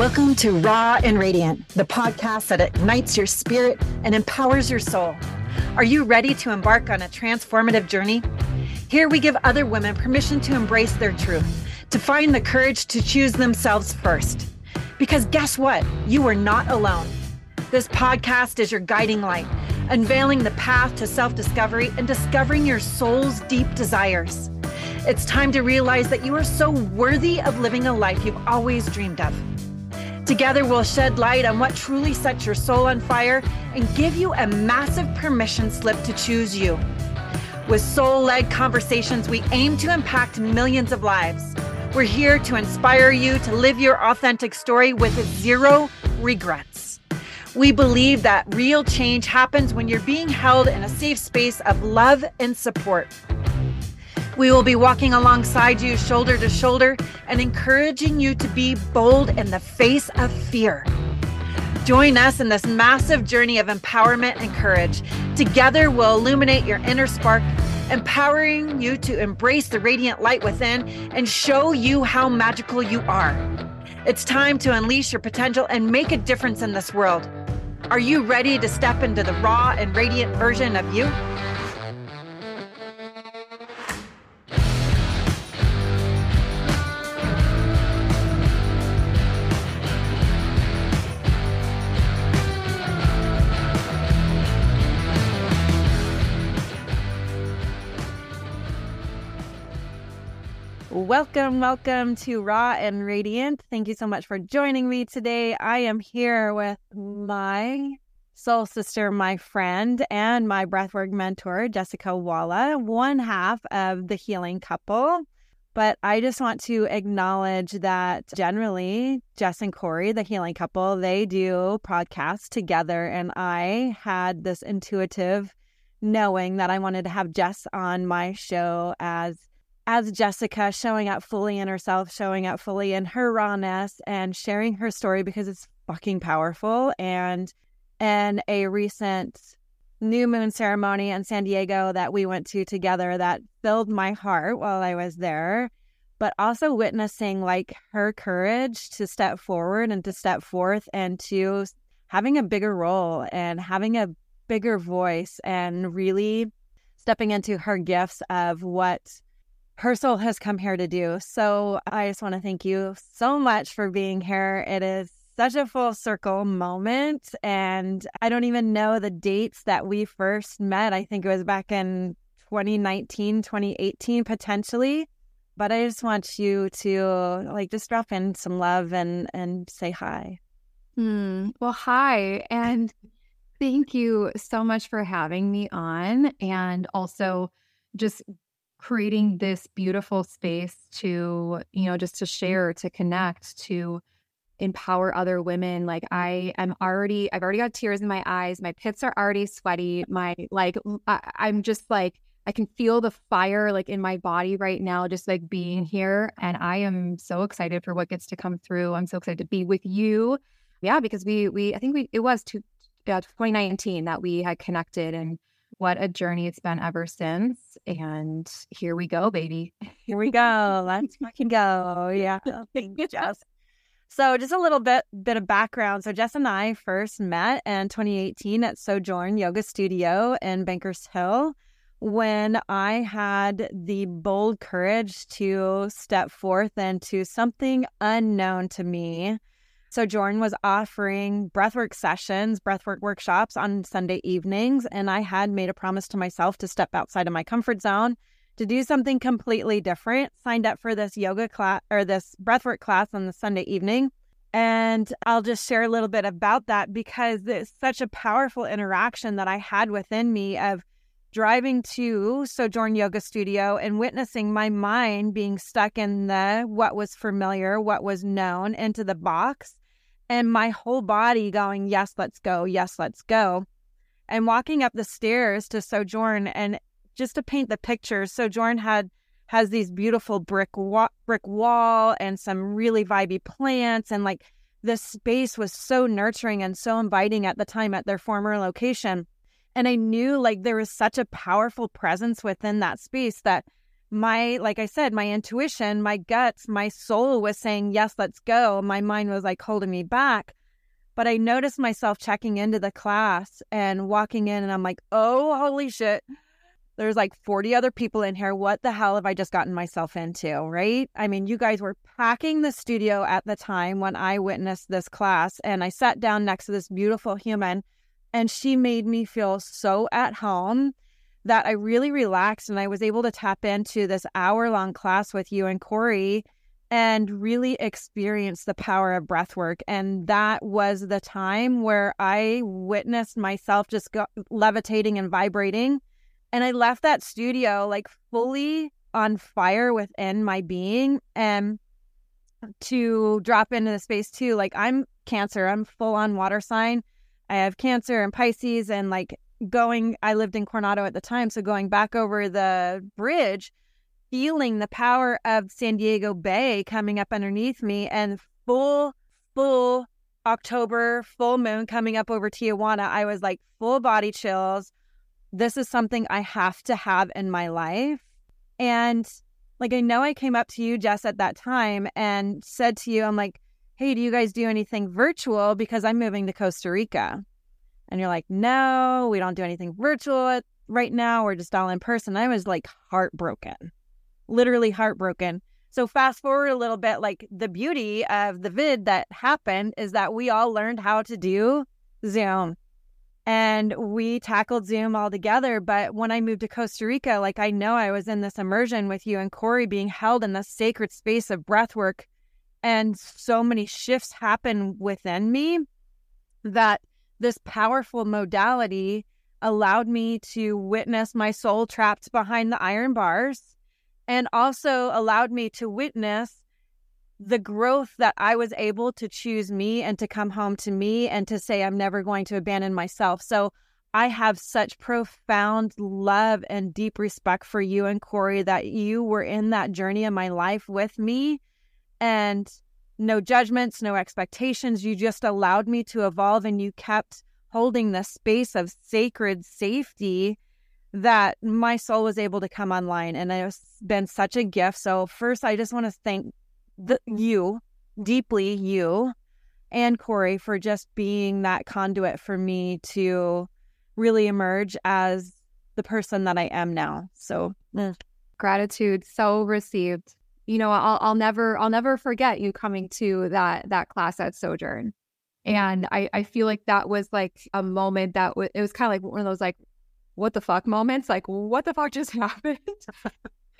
Welcome to Raw and Radiant, the podcast that ignites your spirit and empowers your soul. Are you ready to embark on a transformative journey? Here we give other women permission to embrace their truth, to find the courage to choose themselves first. Because guess what? You are not alone. This podcast is your guiding light, unveiling the path to self discovery and discovering your soul's deep desires. It's time to realize that you are so worthy of living a life you've always dreamed of. Together, we'll shed light on what truly sets your soul on fire and give you a massive permission slip to choose you. With soul led conversations, we aim to impact millions of lives. We're here to inspire you to live your authentic story with zero regrets. We believe that real change happens when you're being held in a safe space of love and support. We will be walking alongside you, shoulder to shoulder, and encouraging you to be bold in the face of fear. Join us in this massive journey of empowerment and courage. Together, we'll illuminate your inner spark, empowering you to embrace the radiant light within and show you how magical you are. It's time to unleash your potential and make a difference in this world. Are you ready to step into the raw and radiant version of you? Welcome, welcome to Raw and Radiant. Thank you so much for joining me today. I am here with my soul sister, my friend, and my breathwork mentor, Jessica Waala, one half of the healing couple. But I just want to acknowledge that generally, Jess and Corey, the healing couple, they do podcasts together. And I had this intuitive knowing that I wanted to have Jess on my show as as Jessica showing up fully in herself, showing up fully in her rawness and sharing her story because it's fucking powerful. And and a recent new moon ceremony in San Diego that we went to together that filled my heart while I was there, but also witnessing like her courage to step forward and to step forth and to having a bigger role and having a bigger voice and really stepping into her gifts of what her soul has come here to do. So I just want to thank you so much for being here. It is such a full circle moment. And I don't even know the dates that we first met. I think it was back in 2019, 2018, potentially. But I just want you to like just drop in some love and and say hi. Hmm. Well, hi. And thank you so much for having me on and also just creating this beautiful space to, you know, just to share, to connect, to empower other women. Like I am already, I've already got tears in my eyes. My pits are already sweaty. My, like, I, I'm just like, I can feel the fire like in my body right now, just like being here. And I am so excited for what gets to come through. I'm so excited to be with you. Yeah, because we, we, I think we, it was two, uh, 2019 that we had connected and what a journey it's been ever since. And here we go, baby. Here we go. Let's fucking go. Yeah. Thank you, Jess. So just a little bit bit of background. So Jess and I first met in 2018 at Sojourn Yoga Studio in Bankers Hill when I had the bold courage to step forth into something unknown to me Sojourn was offering breathwork sessions, breathwork workshops on Sunday evenings, and I had made a promise to myself to step outside of my comfort zone to do something completely different. Signed up for this yoga class or this breathwork class on the Sunday evening. And I'll just share a little bit about that because it's such a powerful interaction that I had within me of driving to Sojourn Yoga Studio and witnessing my mind being stuck in the what was familiar, what was known into the box and my whole body going, Yes, let's go. Yes, let's go. And walking up the stairs to Sojourn, and just to paint the picture, Sojourn had has these beautiful brick wa- brick wall and some really vibey plants and like the space was so nurturing and so inviting at the time at their former location and i knew like there was such a powerful presence within that space that my, like I said, my intuition, my guts, my soul was saying, yes, let's go. My mind was like holding me back. But I noticed myself checking into the class and walking in, and I'm like, oh, holy shit. There's like 40 other people in here. What the hell have I just gotten myself into? Right. I mean, you guys were packing the studio at the time when I witnessed this class, and I sat down next to this beautiful human, and she made me feel so at home that I really relaxed and I was able to tap into this hour long class with you and Corey and really experience the power of breath work. And that was the time where I witnessed myself just go- levitating and vibrating. And I left that studio like fully on fire within my being and to drop into the space too. Like I'm cancer, I'm full on water sign. I have cancer and Pisces and like going, I lived in Coronado at the time. So going back over the bridge, feeling the power of San Diego Bay coming up underneath me and full, full October full moon coming up over Tijuana, I was like full body chills. This is something I have to have in my life. And like, I know I came up to you, Jess, at that time and said to you, I'm like, hey, do you guys do anything virtual? Because I'm moving to Costa Rica and you're like, no, we don't do anything virtual right now. We're just all in person. I was like heartbroken, literally heartbroken. So fast forward a little bit, like the beauty of the vid that happened is that we all learned how to do Zoom and we tackled Zoom all together. But when I moved to Costa Rica, like I know I was in this immersion with you and Corey being held in the sacred space of breath work. And so many shifts happen within me that this powerful modality allowed me to witness my soul trapped behind the iron bars and also allowed me to witness the growth that I was able to choose me and to come home to me and to say, I'm never going to abandon myself. So I have such profound love and deep respect for you and Corey that you were in that journey of my life with me. And no judgments, no expectations. You just allowed me to evolve and you kept holding the space of sacred safety that my soul was able to come online. And it's been such a gift. So, first, I just want to thank the, you deeply, you and Corey, for just being that conduit for me to really emerge as the person that I am now. So, eh. gratitude so received you know, I'll I'll never I'll never forget you coming to that that class at Sojourn. And I, I feel like that was like a moment that w- it was kind of like one of those like, what the fuck moments? Like, what the fuck just happened?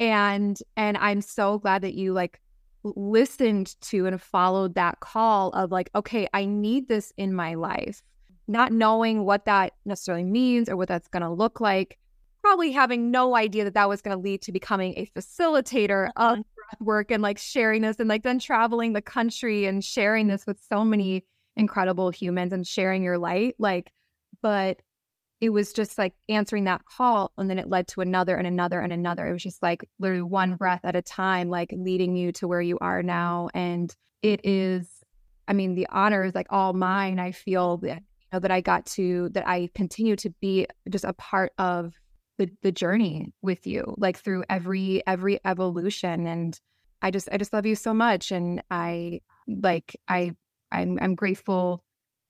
and and I'm so glad that you like listened to and followed that call of like, okay, I need this in my life, not knowing what that necessarily means or what that's going to look like. Probably having no idea that that was going to lead to becoming a facilitator of mm-hmm. Work and like sharing this and like then traveling the country and sharing this with so many incredible humans and sharing your light like but it was just like answering that call and then it led to another and another and another. It was just like literally one breath at a time like leading you to where you are now. And it is i mean the honor is like all mine. I feel that you know that i got to that i continue to be just a part of the the journey with you like through every every evolution. And I just I just love you so much and I like I I'm I'm grateful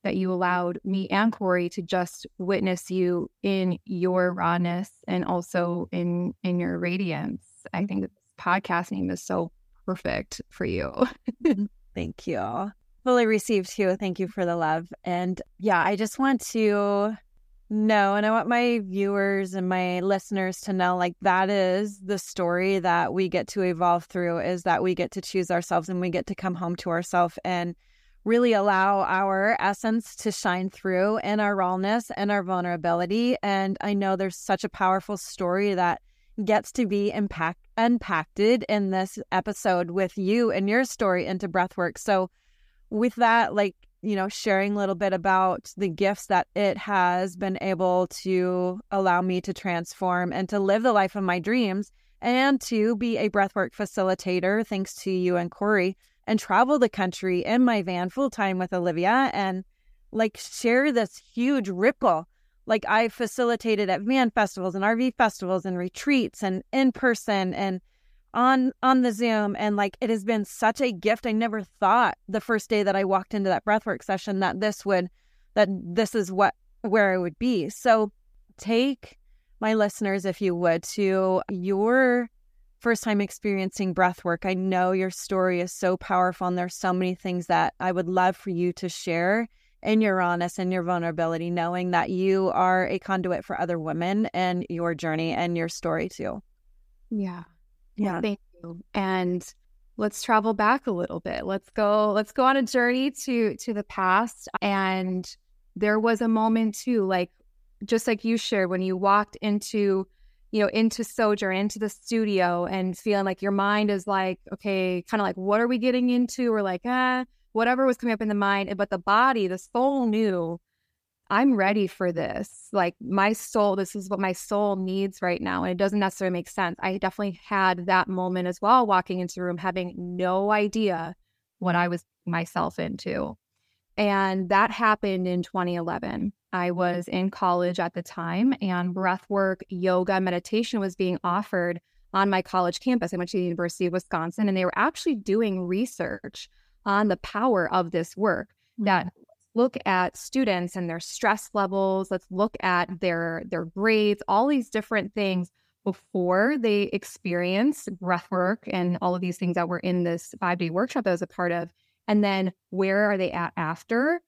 that you allowed me and Corey to just witness you in your rawness and also in in your radiance. I think this podcast name is so perfect for you. Mm-hmm. Thank you. Fully received too. Thank you for the love. And yeah, I just want to no, and I want my viewers and my listeners to know like that is the story that we get to evolve through is that we get to choose ourselves and we get to come home to ourselves and really allow our essence to shine through in our rawness and our vulnerability. And I know there's such a powerful story that gets to be impact impacted in this episode with you and your story into breathwork. So with that, like you know, sharing a little bit about the gifts that it has been able to allow me to transform and to live the life of my dreams and to be a breathwork facilitator, thanks to you and Corey, and travel the country in my van full time with Olivia and like share this huge ripple. Like I facilitated at van festivals and RV festivals and retreats and in person and on on the Zoom and like it has been such a gift. I never thought the first day that I walked into that breathwork session that this would that this is what where I would be. So take my listeners if you would to your first time experiencing breath work. I know your story is so powerful and there's so many things that I would love for you to share in your rawness and your vulnerability, knowing that you are a conduit for other women and your journey and your story too. Yeah. Yeah. Thank you. And let's travel back a little bit. Let's go, let's go on a journey to to the past. And there was a moment too, like just like you shared when you walked into you know, into Sojourn, into the studio and feeling like your mind is like, okay, kind of like, what are we getting into? Or like, ah, whatever was coming up in the mind. But the body, the soul knew, I'm ready for this. Like my soul, this is what my soul needs right now. And it doesn't necessarily make sense. I definitely had that moment as well, walking into the room, having no idea what I was myself into. And that happened in 2011. I was in college at the time, and breathwork, yoga, meditation was being offered on my college campus. I went to the University of Wisconsin, and they were actually doing research on the power of this work that mm-hmm. Look at students and their stress levels let's look at their their grades all these different things before they experience breath work and all of these things that were in this five day workshop that I was a part of. And then where are they at after?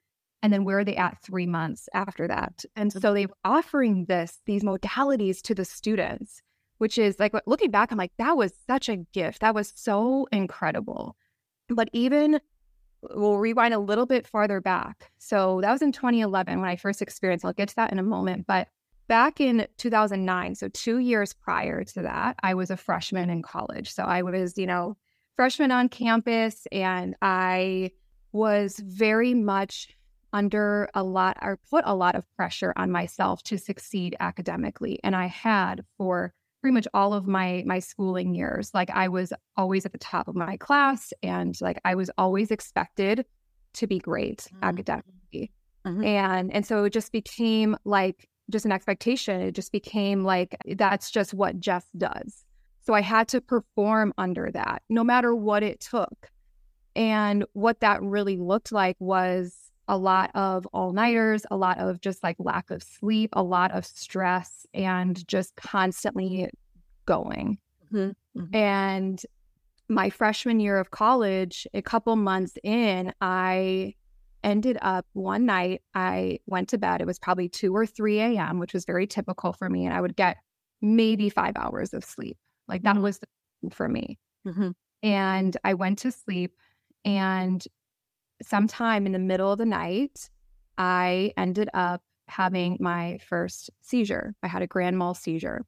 And then where are they at three months after that? And mm-hmm. so they were offering this these modalities to the students which is like looking back i'm like that was such a gift. That was so incredible. But even we'll rewind a little bit farther back. So that was in 2011 when i first experienced i'll get to that in a moment but back in 2009 so two years prior to that i was a freshman in college. So i was you know freshman on campus and I was very much under a lot or put a lot of pressure on myself to succeed academically and I had for pretty much all of my my schooling years like I was always at the top of my class and like I was always expected to be great mm-hmm. academically mm-hmm. and and so it just became like just an expectation it just became like that's just what Jess does so I had to perform under that, no matter what it took. And what that really looked like was a lot of all nighters, a lot of just like lack of sleep, a lot of stress, and just constantly going. Mm-hmm. Mm-hmm. And my freshman year of college, a couple months in, I ended up one night, I went to bed. It was probably 2 or 3 a.m., which was very typical for me. And I would get maybe five hours of sleep. Like that mm-hmm. was for me. Mm-hmm. And I went to sleep and sometime in the middle of the night, I ended up having my first seizure. I had a grand mal seizure.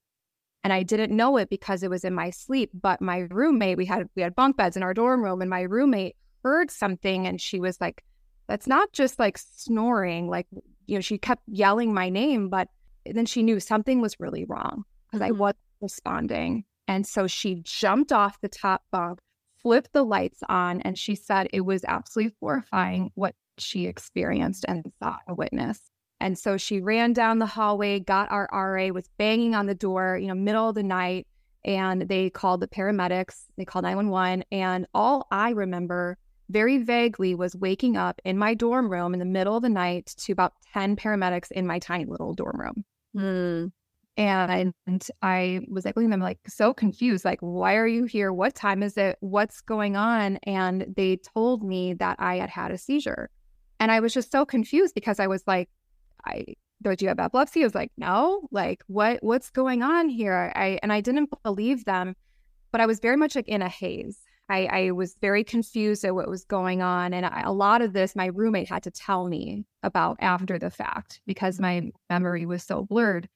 And I didn't know it because it was in my sleep. But my roommate, we had we had bunk beds in our dorm room, and my roommate heard something and she was like, That's not just like snoring. Like, you know, she kept yelling my name, but then she knew something was really wrong because mm-hmm. I wasn't responding. And so she jumped off the top bunk, flipped the lights on, and she said it was absolutely horrifying what she experienced and saw and witnessed. And so she ran down the hallway, got our RA, was banging on the door, you know, middle of the night, and they called the paramedics. They called 911. And all I remember very vaguely was waking up in my dorm room in the middle of the night to about 10 paramedics in my tiny little dorm room. Mm. And I was like, I'm like so confused. Like, why are you here? What time is it? What's going on? And they told me that I had had a seizure. And I was just so confused because I was like, I do you have epilepsy? I was like, no, like what what's going on here? I and I didn't believe them, but I was very much like in a haze. I, I was very confused at what was going on. And I, a lot of this, my roommate had to tell me about after the fact because my memory was so blurred.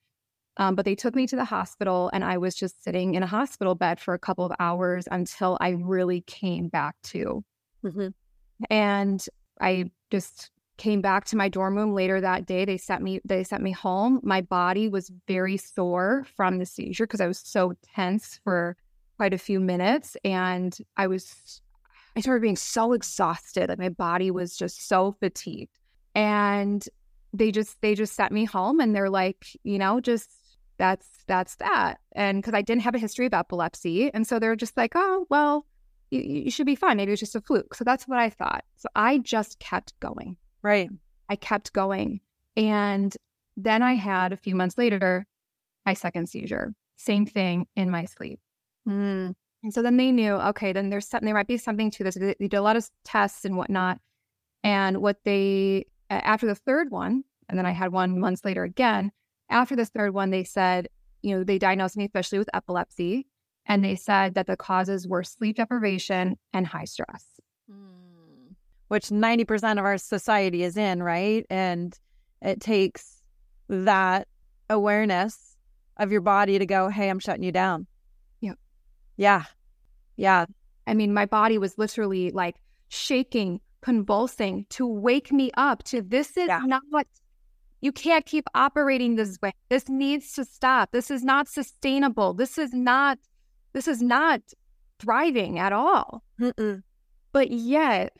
Um, but they took me to the hospital, and I was just sitting in a hospital bed for a couple of hours until I really came back to. Mm-hmm. And I just came back to my dorm room later that day. They sent me they sent me home. My body was very sore from the seizure because I was so tense for quite a few minutes, and I was I started being so exhausted. Like my body was just so fatigued, and they just they just sent me home, and they're like, you know, just that's that's that. And because I didn't have a history of epilepsy, and so they're just like, oh well, you, you should be fine. Maybe it's just a fluke. So that's what I thought. So I just kept going. Right. I kept going, and then I had a few months later my second seizure. Same thing in my sleep. Mm. And so then they knew, okay, then there's something, there might be something to this. They, they did a lot of tests and whatnot. And what they, after the third one, and then I had one months later again, after this third one, they said, you know, they diagnosed me especially with epilepsy. And they said that the causes were sleep deprivation and high stress. Mm. Which 90% of our society is in, right? And it takes that awareness of your body to go, hey, I'm shutting you down. Yeah. Yeah. Yeah. I mean, my body was literally like shaking, convulsing to wake me up to this is yeah. not what you can't keep operating this way. This needs to stop. This is not sustainable. This is not this is not thriving at all. Mm-mm. But yet,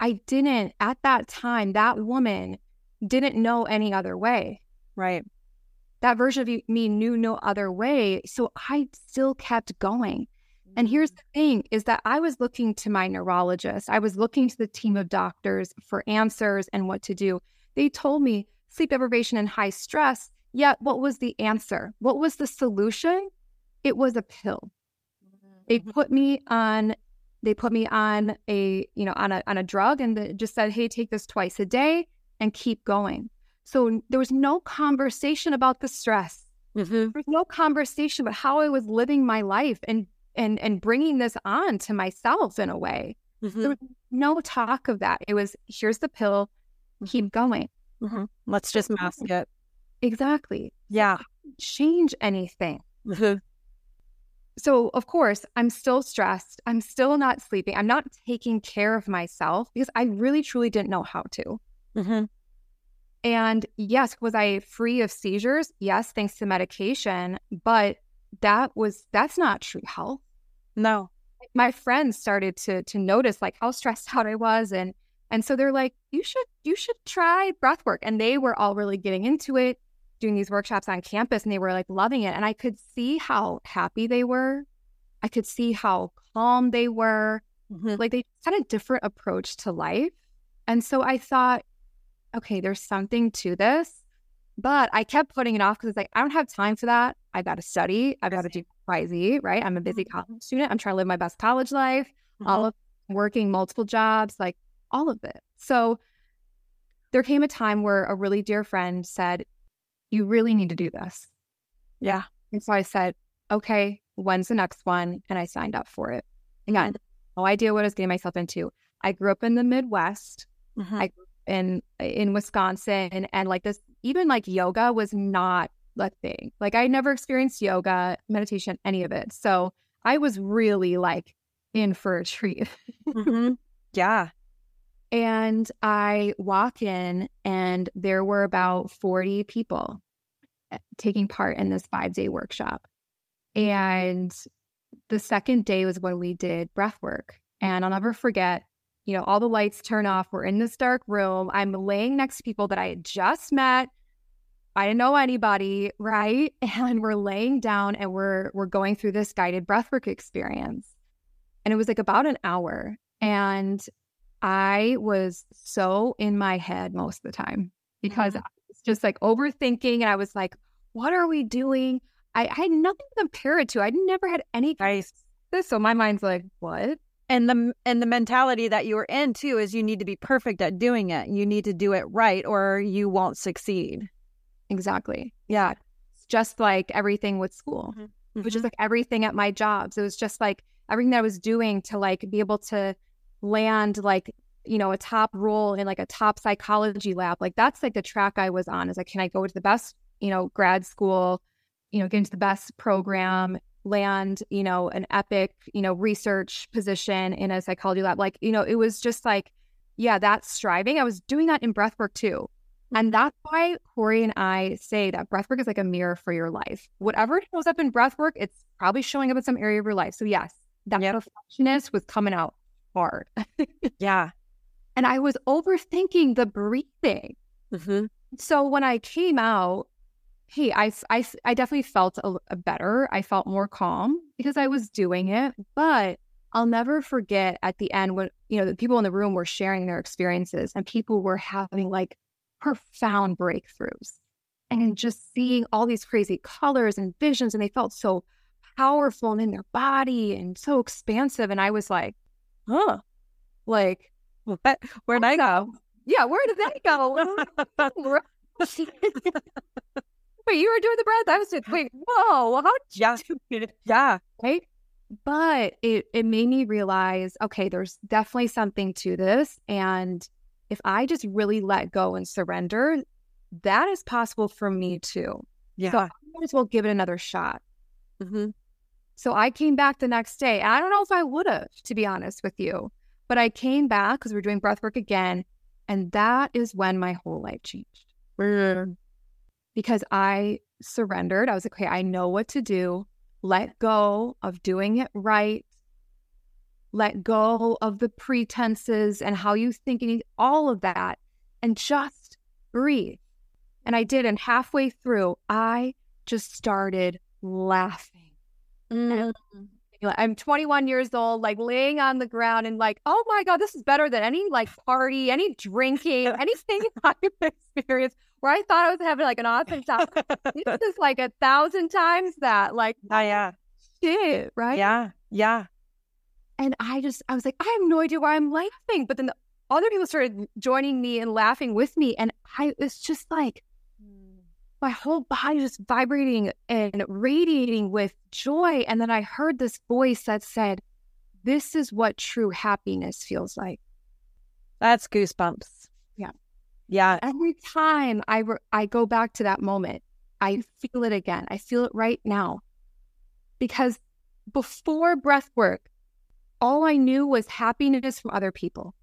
I didn't at that time. That woman didn't know any other way. Right that version of me knew no other way. So I still kept going. And here's mm. the thing is that I was looking to my neurologist. I was looking to the team of doctors for answers and what to do. They told me sleep deprivation and high stress. Yet what was the answer? What was the solution? It was a pill. They mm-hmm. put me on they put me on a, you know, on a on a drug and just said, "Hey, take this twice a day and keep going." So there was no conversation about the stress. Mm-hmm. There was no conversation about how I was living my life and and and bringing this on to myself in a way. Mm-hmm. There was no talk of that. It was here's the pill, keep going. Mm-hmm. Let's just mask it. Exactly. Yeah. Change anything. Mm-hmm. So of course, I'm still stressed. I'm still not sleeping. I'm not taking care of myself because I really truly didn't know how to. Mm-hmm. And yes, was I free of seizures? Yes, thanks to medication. But that was that's not true health. No. My friends started to to notice like how stressed out I was and and so they're like, you should you should try breath work. And they were all really getting into it, doing these workshops on campus and they were like loving it. And I could see how happy they were. I could see how calm they were. Mm-hmm. Like they had a different approach to life. And so I thought, okay, there's something to this. But I kept putting it off because it's like, I don't have time for that. I got to study. I've got to do YZ, right? I'm a busy mm-hmm. college student. I'm trying to live my best college life, mm-hmm. all of working multiple jobs, like all of it. So there came a time where a really dear friend said, You really need to do this. Yeah. And so I said, Okay, when's the next one? And I signed up for it. Again, no idea what I was getting myself into. I grew up in the Midwest. Mm-hmm. I grew in in Wisconsin and, and like this even like yoga was not a thing. Like I never experienced yoga, meditation, any of it. So I was really like in for a treat. mm-hmm. Yeah. And I walk in and there were about 40 people eh, taking part in this 5-day workshop. And the second day was when we did breath work. And I'll never forget you know, all the lights turn off. We're in this dark room. I'm laying next to people that I had just met. I didn't know anybody, right? And we're laying down and we're we're going through this guided breathwork experience. And it was like about an hour. And I was so in my head most of the time because mm-hmm. I was just like overthinking. And I was like, what are we doing? I, I had nothing to compare it to. I'd never had any nice. this. So my mind's like, what? and the and the mentality that you're in too is you need to be perfect at doing it. You need to do it right or you won't succeed. Exactly. Yeah. It's just like everything with school, mm-hmm. which is like everything at my jobs. It was just like everything that I was doing to like be able to land like, you know, a top role in like a top psychology lab. Like that's like the track I was on is like, can I go to the best, you know, grad school, you know, get into the best program land, you know, an epic, you know, research position in a psychology lab. Like, you know, it was just like, yeah, that's striving. I was doing that in breathwork too. And mm-hmm. that's why Corey and I say that breathwork is like a mirror for your life. Whatever shows up in breathwork, it's probably showing up in some area of your life. So yes, that yep. perfectionist was coming out hard. yeah. And I was overthinking the breathing. Mm-hmm. So when I came out, hey, I, I, I definitely felt a, a better. I felt more calm because I was doing it. But I'll never forget at the end when, you know, the people in the room were sharing their experiences and people were having like profound breakthroughs and just seeing all these crazy colors and visions. And they felt so powerful and in their body and so expansive. And I was like, huh, like, where'd I go? Yeah, where did that go? wait, you were doing the breath. I was just wait, whoa, how yeah, yeah, right. But it it made me realize, okay, there's definitely something to this, and if I just really let go and surrender, that is possible for me too. Yeah, so I might as well give it another shot. Mm-hmm. So I came back the next day. I don't know if I would have, to be honest with you, but I came back because we are doing breath work again, and that is when my whole life changed. Mm-hmm because I surrendered. I was like, okay, I know what to do. Let go of doing it right. Let go of the pretenses and how you think all of that and just breathe. And I did. And halfway through, I just started laughing. Mm. I'm 21 years old, like laying on the ground and like, oh my God, this is better than any like party, any drinking, anything I've experienced where I thought I was having like an awesome time. this is like a thousand times that. Like, oh, yeah. Shit, right? Yeah. Yeah. And I just, I was like, I have no idea why I'm laughing. But then the other people started joining me and laughing with me. And I was just like, my whole body just vibrating and radiating with joy. And then I heard this voice that said, This is what true happiness feels like. That's goosebumps. Yeah. Yeah. Every time I, re- I go back to that moment, I feel it again. I feel it right now. Because before breath work, all I knew was happiness from other people.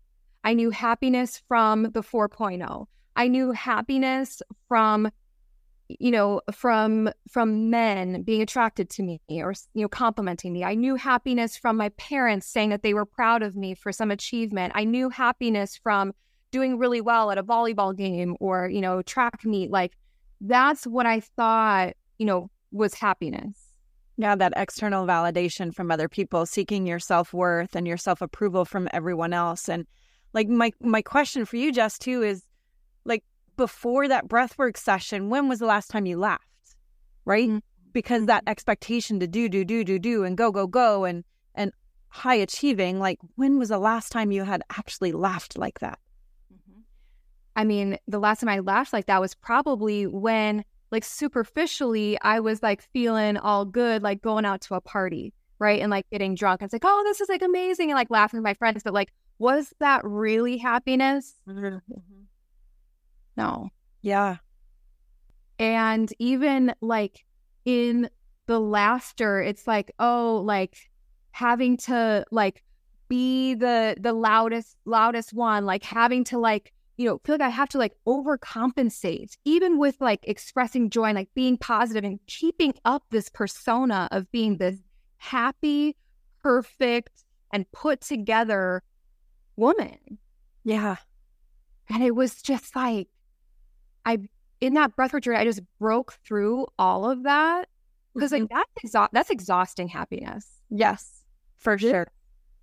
I knew happiness from the 4.0. I knew happiness from you know from from men being attracted to me or you know complimenting me. I knew happiness from my parents saying that they were proud of me for some achievement. I knew happiness from doing really well at a volleyball game or you know track meet. Like that's what i thought you know was happiness. Yeah that external validation from other people seeking your self-worth and your self-approval from everyone else. And like my my question for you jess too is like before that breathwork session, when was the last time you laughed? Right? Mm-hmm. Because that expectation to do, do, do, do, do, and go, go, go, and and high achieving, like when was the last time you had actually laughed like that? Mm-hmm. I mean, the last time I laughed like that was probably when, like, superficially, I was like feeling all good, like going out to a party, right? And like getting drunk. I was like, oh, this is like amazing, and like laughing with my friends. But like, was that really happiness? Mm-hmm. No. Yeah. And even like in the laughter, it's like, oh, like having to like be the the loudest loudest one, like having to like you know feel like I have to like overcompensate, even with like expressing joy and like being positive and keeping up this persona of being this happy, perfect, and put together woman. Yeah. And it was just like I in that breathwork journey, I just broke through all of that because mm-hmm. like that's exa- that's exhausting happiness. Yes, for this sure.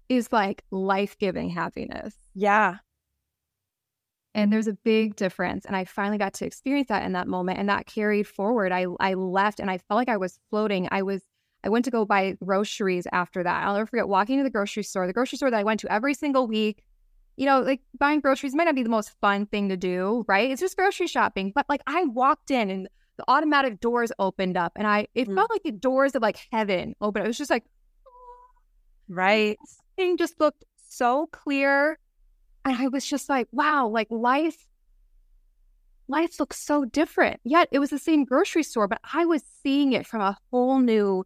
Is like life giving happiness. Yeah. And there's a big difference. And I finally got to experience that in that moment. And that carried forward. I I left and I felt like I was floating. I was I went to go buy groceries after that. I'll never forget walking to the grocery store, the grocery store that I went to every single week you know, like buying groceries might not be the most fun thing to do, right? It's just grocery shopping. But like I walked in and the automatic doors opened up and I it mm. felt like the doors of like heaven opened. It was just like right. Thing just looked so clear. And I was just like, wow, like life life looks so different. Yet it was the same grocery store, but I was seeing it from a whole new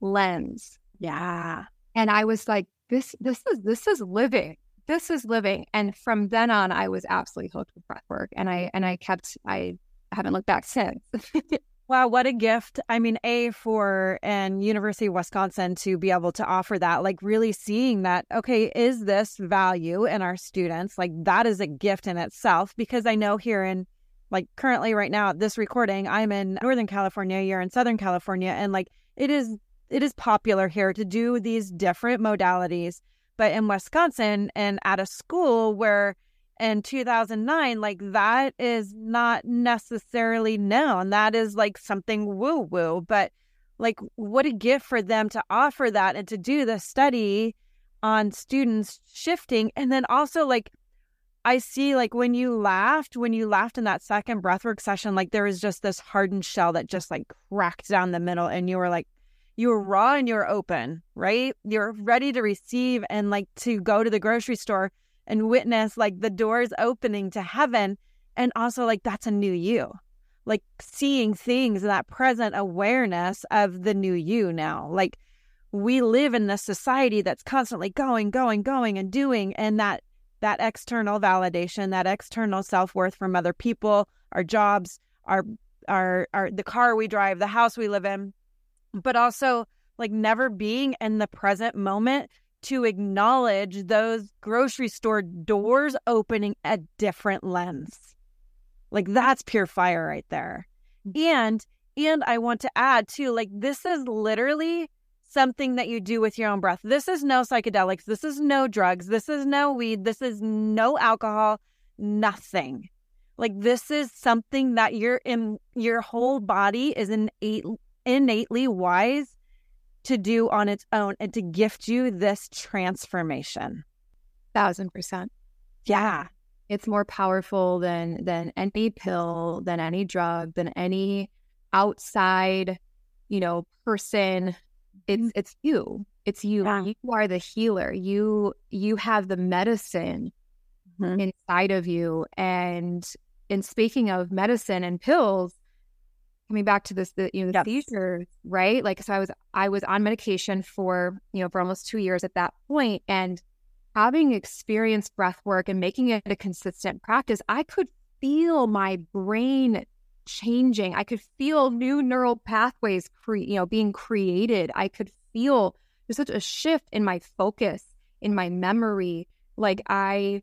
lens. Yeah. And I was like, this this is this is living this is living. And from then on, I was absolutely hooked with breath work. And I and I kept I haven't looked back since. wow, what a gift. I mean, A for and University of Wisconsin to be able to offer that, like really seeing that, okay, is this value in our students? Like that is a gift in itself. Because I know here in like currently right now this recording, I'm in Northern California, you're in Southern California, and like it is it is popular here to do these different modalities. But in Wisconsin and at a school where in 2009, like that is not necessarily known. That is like something woo woo. But like, what a gift for them to offer that and to do the study on students shifting. And then also, like, I see like when you laughed, when you laughed in that second breathwork session, like there was just this hardened shell that just like cracked down the middle, and you were like, you were raw and you're open, right? You're ready to receive and like to go to the grocery store and witness like the doors opening to heaven. And also, like, that's a new you, like seeing things, that present awareness of the new you now. Like, we live in this society that's constantly going, going, going, and doing, and that that external validation, that external self worth from other people, our jobs, our our our the car we drive, the house we live in, but also like never being in the present moment to acknowledge those grocery store doors opening a different lens. Like that's pure fire right there. Mm. And and I want to add too like this is literally something that you do with your own breath. This is no psychedelics. This is no drugs. This is no weed. This is no alcohol. Nothing. Like this is something that your in your whole body is innate, innately wise to do on its own and to gift you this transformation. Thousand percent. Yeah. It's more powerful than than any pill, than any drug, than any outside, you know, person it's mm-hmm. it's you. It's you. Yeah. You are the healer. You you have the medicine mm-hmm. inside of you. And in speaking of medicine and pills, coming back to this, the you know the seizures, right? Like so, I was I was on medication for you know for almost two years at that point, and having experienced breath work and making it a consistent practice, I could feel my brain changing. I could feel new neural pathways, cre- you know, being created. I could feel there's such a shift in my focus, in my memory. Like I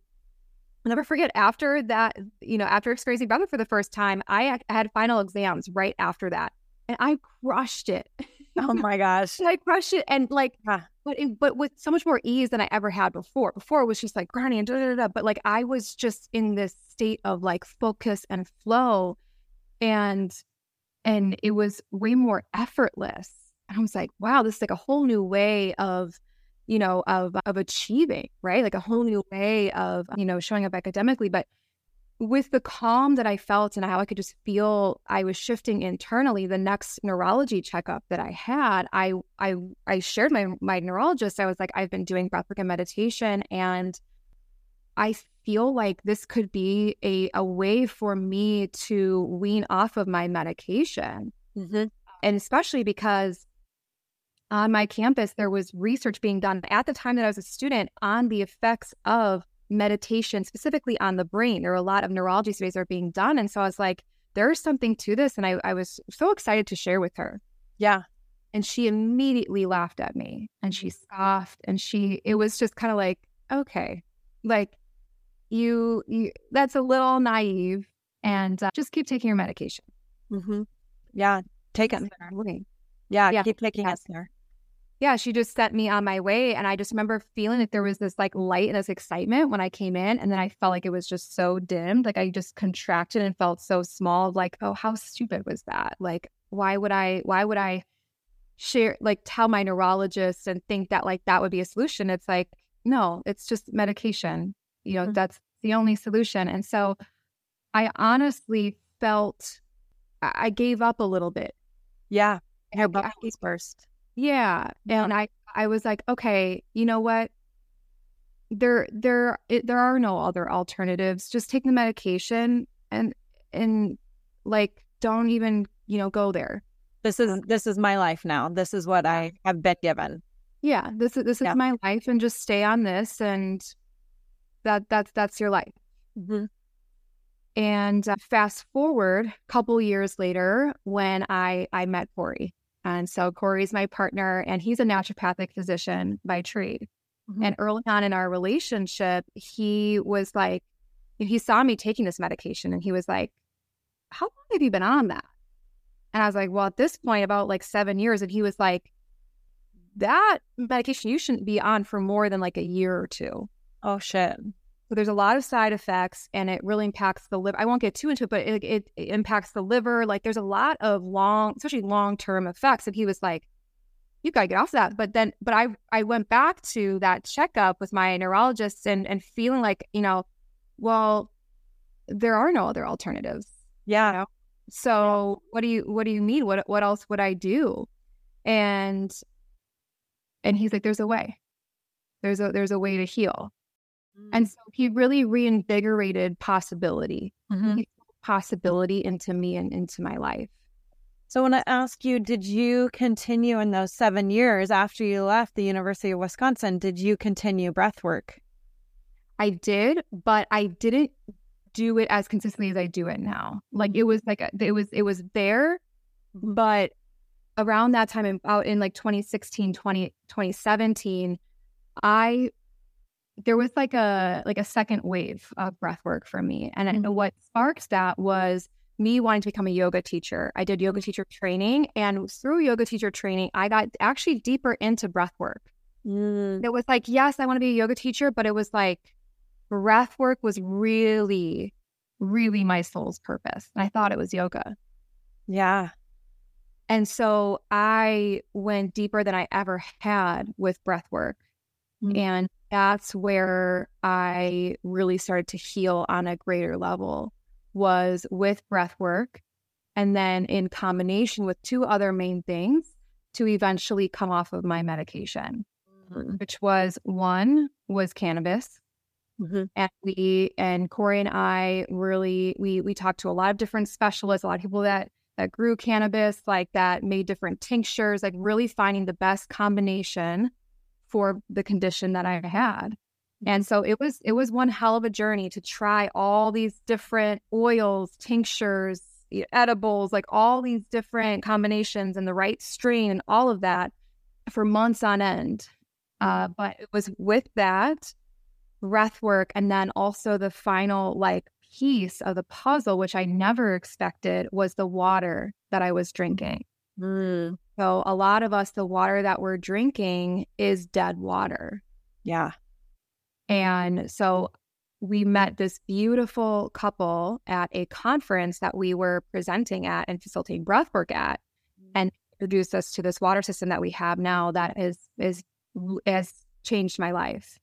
I'll never forget after that, you know, after experiencing breathwork for the first time, I, had final exams right after that, and I crushed it. Oh my gosh, I crushed it, and like, but but with so much more ease than I ever had before. Before it was just like grinding and da da da. But like I was just in this state of like focus and flow and and it was way more effortless and i was like wow this is like a whole new way of you know of of achieving right like a whole new way of you know showing up academically but with the calm that i felt and how i could just feel i was shifting internally the next neurology checkup that i had i i i shared my my neurologist i was like i've been doing breathwork and meditation and I feel like this could be a, a way for me to wean off of my medication. Mm-hmm. And especially because on my campus, there was research being done at the time that I was a student on the effects of meditation, specifically on the brain. There were a lot of neurology studies that are being done. And so I was like, there's something to this. And I, I was so excited to share with her. Yeah. And she immediately laughed at me and she scoffed and she, it was just kind of like, okay, like you, you that's a little naive and uh, just keep taking your medication. Mm-hmm. Yeah, take it. Yeah, yeah, keep taking it there. Yeah, she just sent me on my way. And I just remember feeling like there was this like light and this excitement when I came in. And then I felt like it was just so dimmed. Like I just contracted and felt so small. Like, oh, how stupid was that? Like, why would I, why would I share, like tell my neurologist and think that like that would be a solution? It's like, no, it's just medication you know, mm-hmm. that's the only solution. And so I honestly felt I gave up a little bit. Yeah. Her bubbles burst. Yeah. And I, I was like, okay, you know what? There, there, it, there are no other alternatives. Just take the medication and, and like, don't even, you know, go there. This is, um this is my life now. This is what I have been given. Yeah. This is, this is yeah. my life and just stay on this and that that's that's your life. Mm-hmm. And uh, fast forward a couple years later, when I I met Corey, and so Corey's my partner, and he's a naturopathic physician by trade. Mm-hmm. And early on in our relationship, he was like, he saw me taking this medication, and he was like, how long have you been on that? And I was like, well, at this point, about like seven years. And he was like, that medication you shouldn't be on for more than like a year or two. Oh, shit. So there's a lot of side effects and it really impacts the liver. I won't get too into it, but it, it, it impacts the liver. Like there's a lot of long, especially long term effects. And he was like, you gotta get off that. But then, but I, I went back to that checkup with my neurologist and, and feeling like, you know, well, there are no other alternatives. Yeah. You know? So what do you what do you mean? What what else would I do? And and he's like, there's a way. There's a there's a way to heal. Mm-hmm. And so he really reinvigorated possibility. Mm-hmm. Possibility into me and into my life. So when I ask you, did you continue in those seven years after you left the University of Wisconsin? Did you continue breath work? I did, but I didn't do it as consistently as I do it now. Like it was like a, it was it was there, but around that time out in like 2016 20, 2017 i there was like a like a second wave of breath work for me and mm-hmm. what sparked that was me wanting to become a yoga teacher i did yoga teacher training and through yoga teacher training i got actually deeper into breath work mm. it was like yes i want to be a yoga teacher but it was like breath work was really, really my soul's purpose. And I thought it was yoga. Yeah. And so I went deeper than I ever had with breath work. Mm-hmm. And that's where I really started to heal on a greater level was with breath work and then in combination with two other main things to eventually come off of my medication mm-hmm. which was one was cannabis Mm-hmm. And we and Corey and I really we we talked to a lot of different specialists, a lot of people that that grew cannabis, like that made different tinctures, like really finding the best combination for the condition that I had. And so it was it was one hell of a journey to try all these different oils, tinctures, edibles, like all these different combinations and the right strain and all of that for months on end. Uh, but it was with that breath work and then also the final like piece of the puzzle which i never expected was the water that i was drinking mm. so a lot of us the water that we're drinking is dead water yeah and so we met this beautiful couple at a conference that we were presenting at and facilitating breathwork at mm. and introduced us to this water system that we have now that is is has changed my life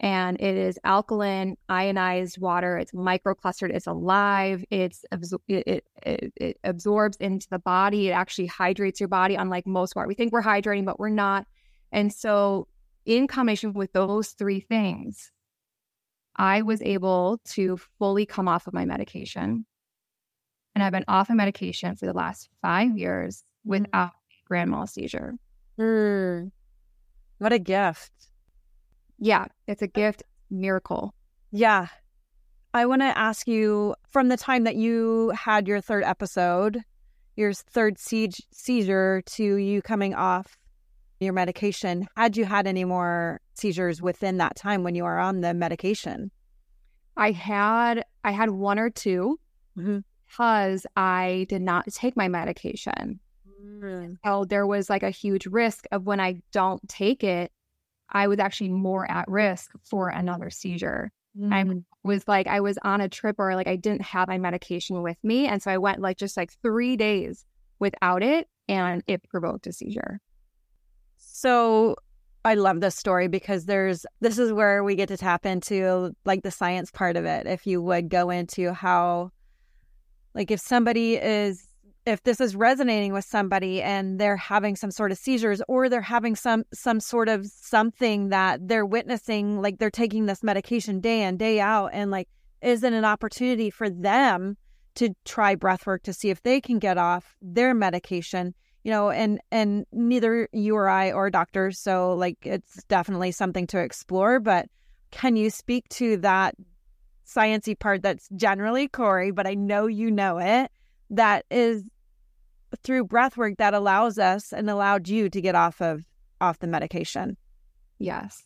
and it is alkaline ionized water. It's microclustered it's alive it's it, it, it, absorbs into the body. It actually hydrates your body unlike most water. We think we're hydrating but we're not. And so in combination with those three things i was able to fully come off of my medication. And i've been off of medication for the last five years without grand mal seizure. Mm. what a gift yeah, it's a gift miracle. Yeah. I want to ask you from the time that you had your third episode, your third siege, seizure to you coming off your medication, had you had any more seizures within that time when you were on the medication? I had I had one or 2 mm-hmm. because I did not take my medication. Mm. So there was like a huge risk of when I don't take it, I was actually more at risk for another seizure. Mm. I was like, I was on a trip or like I didn't have my medication with me. And so I went like just like three days without it and it provoked a seizure. So I love this story because there's this is where we get to tap into like the science part of it. If you would go into how like if somebody is if this is resonating with somebody and they're having some sort of seizures or they're having some some sort of something that they're witnessing like they're taking this medication day in day out and like is it an opportunity for them to try breath work to see if they can get off their medication you know and and neither you or i are doctors so like it's definitely something to explore but can you speak to that sciency part that's generally corey but i know you know it that is through breath work that allows us and allowed you to get off of off the medication. Yes.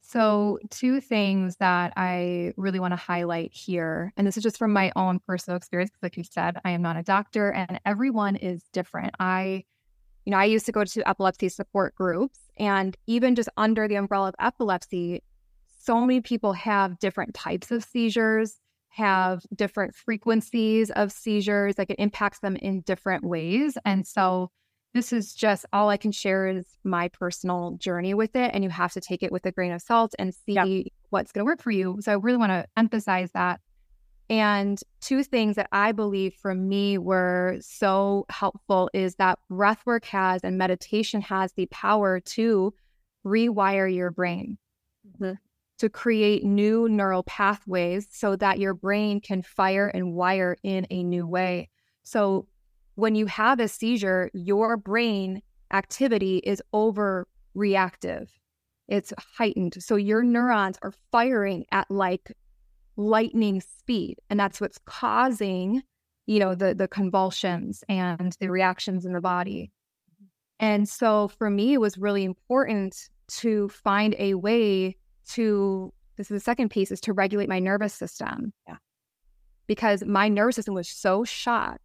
So, two things that I really want to highlight here, and this is just from my own personal experience, because like you said, I am not a doctor and everyone is different. I, you know, I used to go to epilepsy support groups, and even just under the umbrella of epilepsy, so many people have different types of seizures, have different frequencies of seizures, like it impacts them in different ways. And so, this is just all I can share is my personal journey with it. And you have to take it with a grain of salt and see yep. what's going to work for you. So I really want to emphasize that. And two things that I believe for me were so helpful is that breath work has and meditation has the power to rewire your brain. To create new neural pathways so that your brain can fire and wire in a new way. So when you have a seizure, your brain activity is overreactive. It's heightened. So your neurons are firing at like lightning speed. And that's what's causing, you know, the the convulsions and the reactions in the body. And so for me, it was really important to find a way to this is the second piece is to regulate my nervous system. Yeah. Because my nervous system was so shot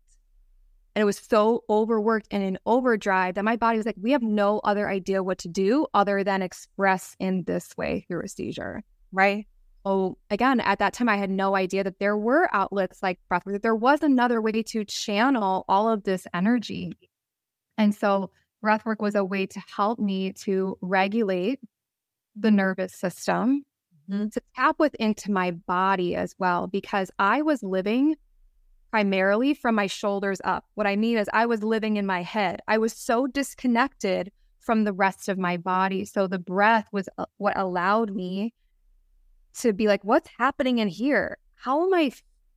and it was so overworked and in overdrive that my body was like, we have no other idea what to do other than express in this way through a seizure. Right. Oh, again, at that time, I had no idea that there were outlets like breathwork, that there was another way to channel all of this energy. And so, breathwork was a way to help me to regulate the nervous system, mm-hmm. to tap within to my body as well, because I was living primarily from my shoulders up. What I mean is, I was living in my head. I was so disconnected from the rest of my body. So the breath was uh, what allowed me to be like, what's happening in here? How am I?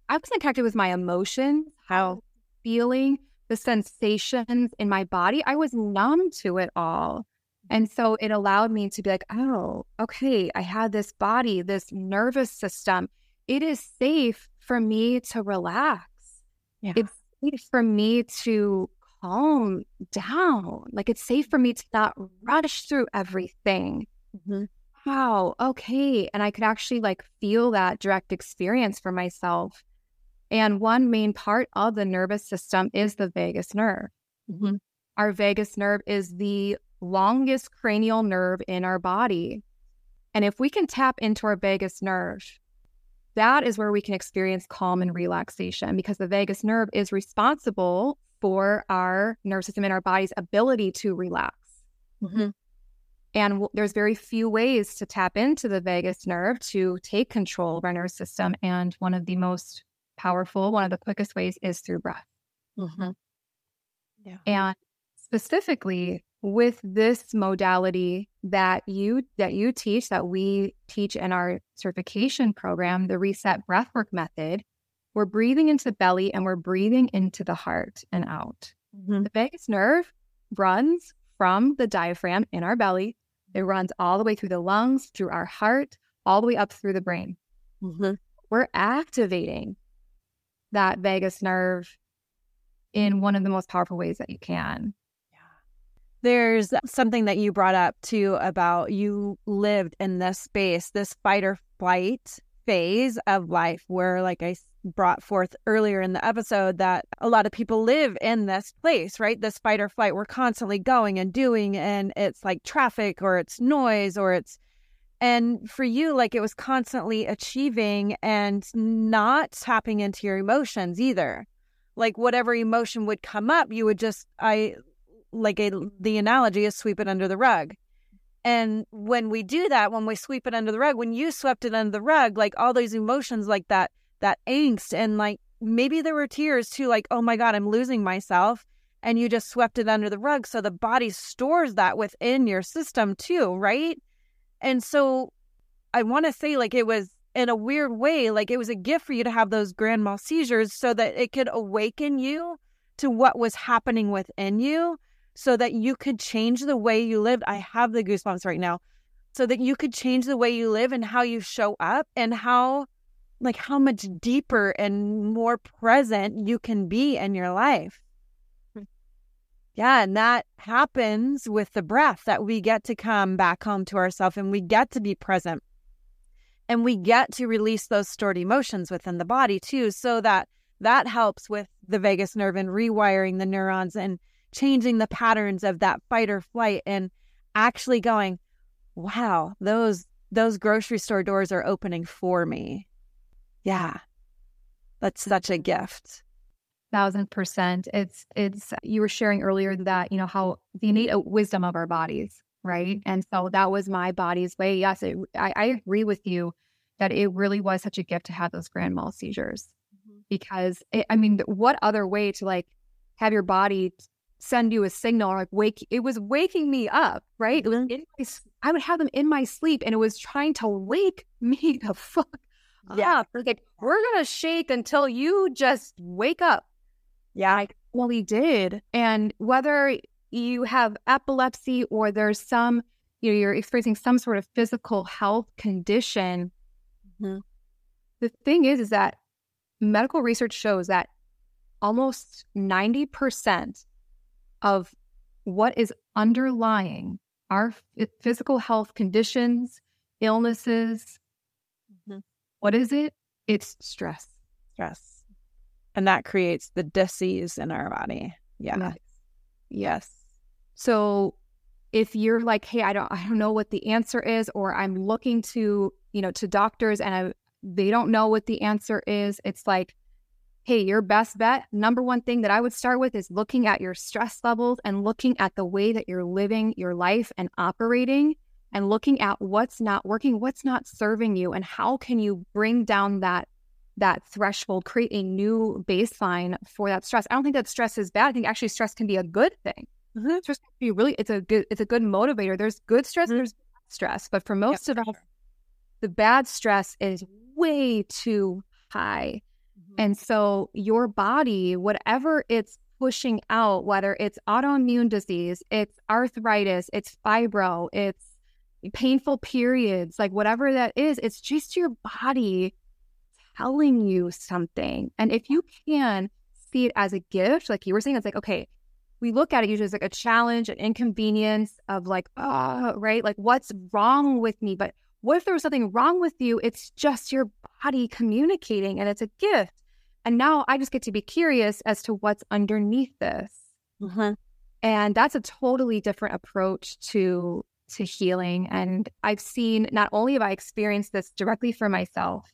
I wasn't connected with my emotions, how feeling, the sensations in my body. I was numb to it all. And so it allowed me to be like, oh, okay, I had this body, this nervous system. It is safe for me to relax. Yeah. It's safe for me to calm down. Like it's safe for me to not rush through everything. Mm-hmm. Wow. Okay. And I could actually like feel that direct experience for myself. And one main part of the nervous system is the vagus nerve. Mm-hmm. Our vagus nerve is the longest cranial nerve in our body. And if we can tap into our vagus nerve, that is where we can experience calm and relaxation because the vagus nerve is responsible for our nervous system and our body's ability to relax. Mm-hmm. And w- there's very few ways to tap into the vagus nerve to take control of our nervous system. And one of the most powerful, one of the quickest ways is through breath. Mm-hmm. Yeah. And specifically, with this modality that you that you teach that we teach in our certification program the reset breathwork method we're breathing into the belly and we're breathing into the heart and out mm-hmm. the vagus nerve runs from the diaphragm in our belly it runs all the way through the lungs through our heart all the way up through the brain mm-hmm. we're activating that vagus nerve in one of the most powerful ways that you can there's something that you brought up too about you lived in this space, this fight or flight phase of life where, like I brought forth earlier in the episode, that a lot of people live in this place, right? This fight or flight. We're constantly going and doing, and it's like traffic or it's noise or it's and for you, like it was constantly achieving and not tapping into your emotions either. Like whatever emotion would come up, you would just, I like a, the analogy is sweep it under the rug. And when we do that, when we sweep it under the rug, when you swept it under the rug, like all those emotions, like that, that angst, and like maybe there were tears too, like, oh my God, I'm losing myself. And you just swept it under the rug. So the body stores that within your system too, right? And so I want to say, like, it was in a weird way, like it was a gift for you to have those grand mal seizures so that it could awaken you to what was happening within you so that you could change the way you lived. I have the goosebumps right now. So that you could change the way you live and how you show up and how like how much deeper and more present you can be in your life. Hmm. Yeah, and that happens with the breath that we get to come back home to ourselves and we get to be present. And we get to release those stored emotions within the body too, so that that helps with the vagus nerve and rewiring the neurons and changing the patterns of that fight or flight and actually going, wow, those those grocery store doors are opening for me. Yeah. That's such a gift. Thousand percent. It's it's you were sharing earlier that, you know, how the innate wisdom of our bodies, right? And so that was my body's way. Yes, it, I, I agree with you that it really was such a gift to have those grand mal seizures mm-hmm. because it, I mean, what other way to like have your body send you a signal or like wake it was waking me up right mm-hmm. my, i would have them in my sleep and it was trying to wake me the fuck yeah. up like we're gonna shake until you just wake up yeah Well, he did and whether you have epilepsy or there's some you know you're experiencing some sort of physical health condition mm-hmm. the thing is is that medical research shows that almost 90% of what is underlying our physical health conditions, illnesses. Mm-hmm. What is it? It's stress. Stress. And that creates the disease in our body. Yeah. Yes. yes. So if you're like, hey, I don't I don't know what the answer is, or I'm looking to, you know, to doctors and I they don't know what the answer is, it's like hey, your best bet, number one thing that I would start with is looking at your stress levels and looking at the way that you're living your life and operating and looking at what's not working, what's not serving you, and how can you bring down that that threshold, create a new baseline for that stress. I don't think that stress is bad. I think actually stress can be a good thing. Mm-hmm. Stress can be really it's a good it's a good motivator. There's good stress, mm-hmm. there's stress, but for most yep, of us, sure. the bad stress is way too high. And so your body, whatever it's pushing out, whether it's autoimmune disease, it's arthritis, it's fibro, it's painful periods, like whatever that is, it's just your body telling you something. And if you can see it as a gift, like you were saying, it's like, okay, we look at it usually as like a challenge, an inconvenience of like, oh, right? Like, what's wrong with me? But what if there was something wrong with you? It's just your body communicating and it's a gift. And now I just get to be curious as to what's underneath this. Mm-hmm. And that's a totally different approach to to healing. And I've seen not only have I experienced this directly for myself,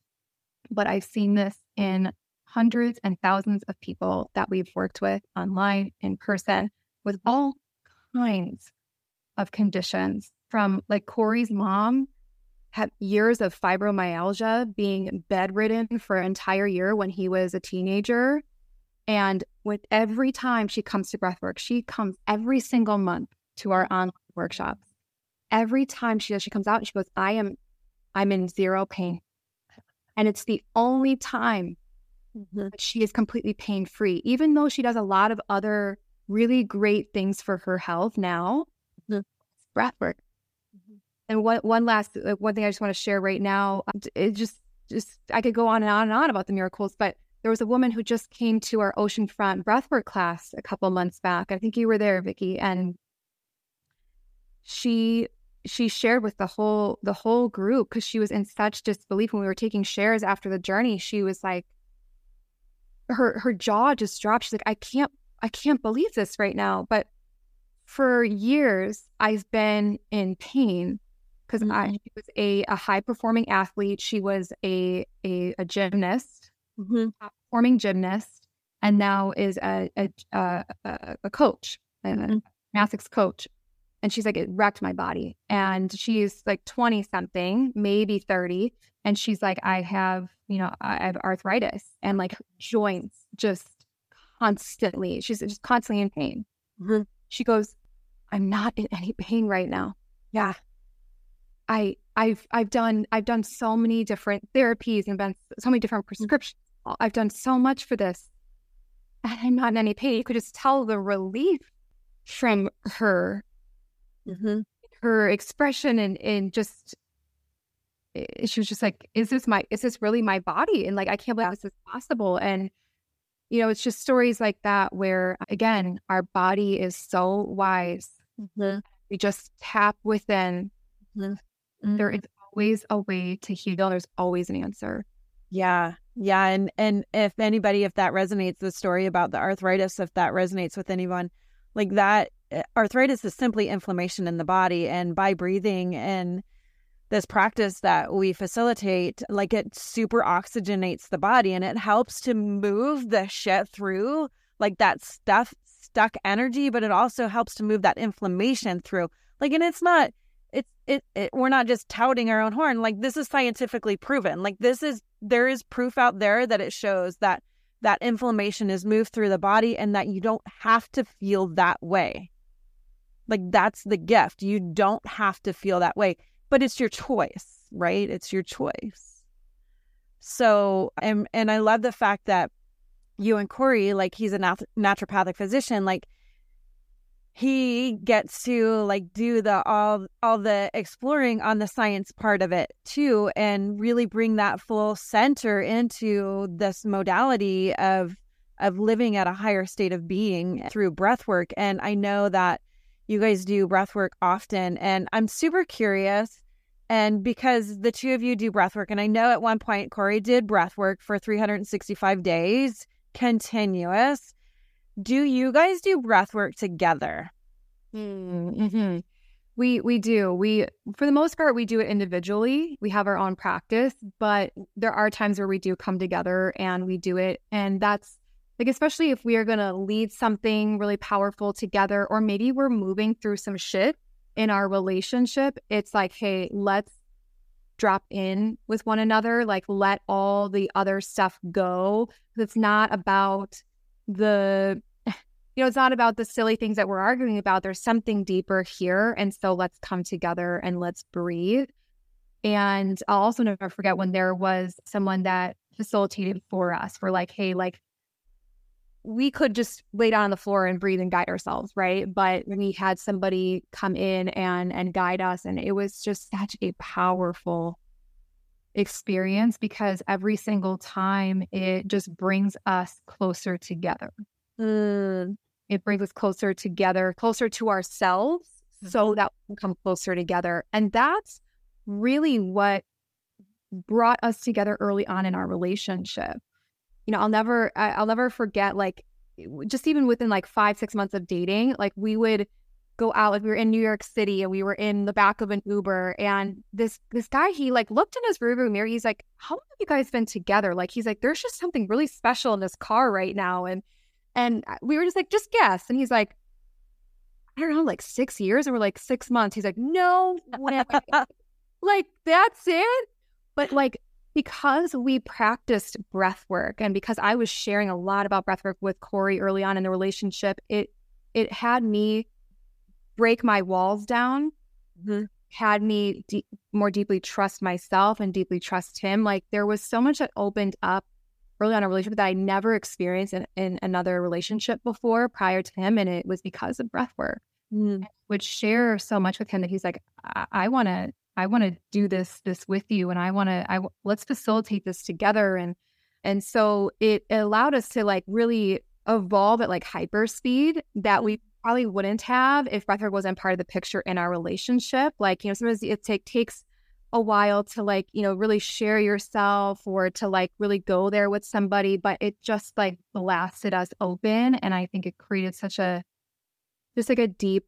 but I've seen this in hundreds and thousands of people that we've worked with online, in person, with all kinds of conditions from like Corey's mom had years of fibromyalgia, being bedridden for an entire year when he was a teenager. And with every time she comes to breathwork, she comes every single month to our online workshops. Every time she does, she comes out and she goes, I am, I'm in zero pain. And it's the only time mm-hmm. that she is completely pain free, even though she does a lot of other really great things for her health now. Mm-hmm. Breathwork. And one one last uh, one thing I just want to share right now, um, it just just I could go on and on and on about the miracles, but there was a woman who just came to our oceanfront breathwork class a couple months back. I think you were there, Vicki, and she she shared with the whole the whole group because she was in such disbelief when we were taking shares after the journey. She was like, her her jaw just dropped. She's like, I can't I can't believe this right now. But for years, I've been in pain because mm-hmm. I was a, a high performing athlete. She was a a, a gymnast, mm-hmm. performing gymnast, and now is a a, a, a coach, mm-hmm. a gymnastics coach. And she's like, it wrecked my body. And she's like 20 something, maybe 30. And she's like, I have, you know, I have arthritis and like joints just constantly. She's just constantly in pain. Mm-hmm. She goes, I'm not in any pain right now. Yeah. I I've I've done I've done so many different therapies and been so many different mm. prescriptions. I've done so much for this. And I'm not in any pain. You could just tell the relief from her mm-hmm. her expression and and just she was just like, is this my is this really my body? And like I can't believe this is possible. And you know, it's just stories like that where, again, our body is so wise. Mm-hmm. We just tap within. Mm-hmm. There is always a way to heal. There's always an answer. Yeah. Yeah. And and if anybody, if that resonates, the story about the arthritis, if that resonates with anyone, like that eh, arthritis is simply inflammation in the body. And by breathing and this practice that we facilitate, like it super oxygenates the body and it helps to move the shit through like that stuff, stuck energy, but it also helps to move that inflammation through. Like, and it's not, it's, it, it, we're not just touting our own horn. Like, this is scientifically proven. Like, this is, there is proof out there that it shows that that inflammation is moved through the body and that you don't have to feel that way. Like, that's the gift. You don't have to feel that way but it's your choice, right? It's your choice. So, and and I love the fact that you and Corey, like he's a nat- naturopathic physician, like he gets to like do the all all the exploring on the science part of it too and really bring that full center into this modality of of living at a higher state of being through breath work and i know that you guys do breath work often and i'm super curious and because the two of you do breath work, and I know at one point Corey did breath work for 365 days continuous. Do you guys do breath work together? Mm-hmm. We we do. We for the most part we do it individually. We have our own practice, but there are times where we do come together and we do it and that's like especially if we are going to lead something really powerful together or maybe we're moving through some shit in our relationship, it's like, hey, let's drop in with one another, like let all the other stuff go. It's not about the, you know, it's not about the silly things that we're arguing about. There's something deeper here. And so let's come together and let's breathe. And I'll also never forget when there was someone that facilitated for us. We're like, hey, like we could just lay down on the floor and breathe and guide ourselves, right? But we had somebody come in and and guide us, and it was just such a powerful experience because every single time it just brings us closer together. Mm. It brings us closer together, closer to ourselves, mm-hmm. so that we come closer together, and that's really what brought us together early on in our relationship you know, I'll never, I'll never forget, like, just even within like five, six months of dating, like, we would go out, like, we were in New York City and we were in the back of an Uber. And this, this guy, he like looked in his rearview mirror. He's like, How long have you guys been together? Like, he's like, There's just something really special in this car right now. And, and uh, we were just like, Just guess. And he's like, I don't know, like six years. And we're like, Six months. He's like, No, like, that's it. But like, because we practiced breath work and because I was sharing a lot about breath work with Corey early on in the relationship, it it had me break my walls down, mm-hmm. had me de- more deeply trust myself and deeply trust him. Like there was so much that opened up early on a relationship that I never experienced in, in another relationship before prior to him. And it was because of breath work. Mm-hmm. Would share so much with him that he's like, I, want to I want to do this this with you and I want to I let's facilitate this together and and so it, it allowed us to like really evolve at like hyper speed that we probably wouldn't have if breathwork wasn't part of the picture in our relationship. Like, you know, sometimes it take takes a while to like, you know, really share yourself or to like really go there with somebody, but it just like blasted us open. And I think it created such a just like a deep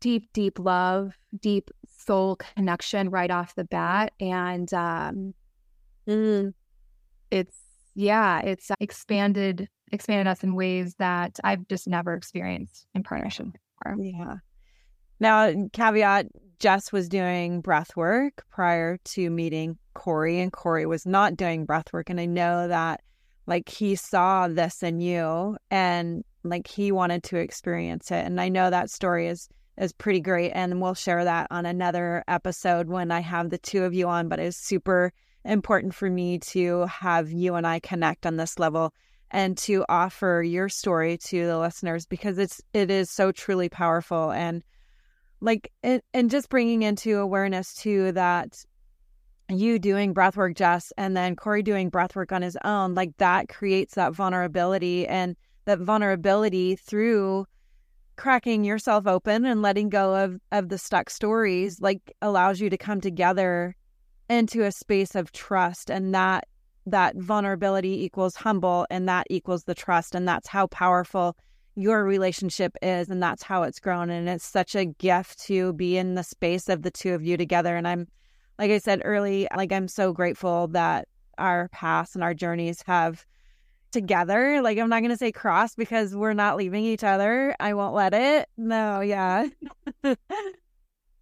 deep, deep love, deep soul connection right off the bat. And um, mm, it's, yeah, it's expanded, expanded us in ways that I've just never experienced in partnership before. Yeah. Now, caveat Jess was doing breath work prior to meeting Corey, and Corey was not doing breath work. And I know that like he saw this in you and like he wanted to experience it. And I know that story is is pretty great. And we'll share that on another episode when I have the two of you on. But it's super important for me to have you and I connect on this level and to offer your story to the listeners because it's it is so truly powerful and like it, and just bringing into awareness too that you doing breathwork, Jess, and then Corey doing breathwork on his own, like that creates that vulnerability and that vulnerability through cracking yourself open and letting go of of the stuck stories like allows you to come together into a space of trust and that that vulnerability equals humble and that equals the trust and that's how powerful your relationship is and that's how it's grown and it's such a gift to be in the space of the two of you together and I'm like I said early like I'm so grateful that our paths and our journeys have together. Like I'm not gonna say cross because we're not leaving each other. I won't let it. No, yeah.